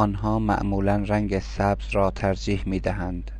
آنها معمولا رنگ سبز را ترجیح می‌دهند.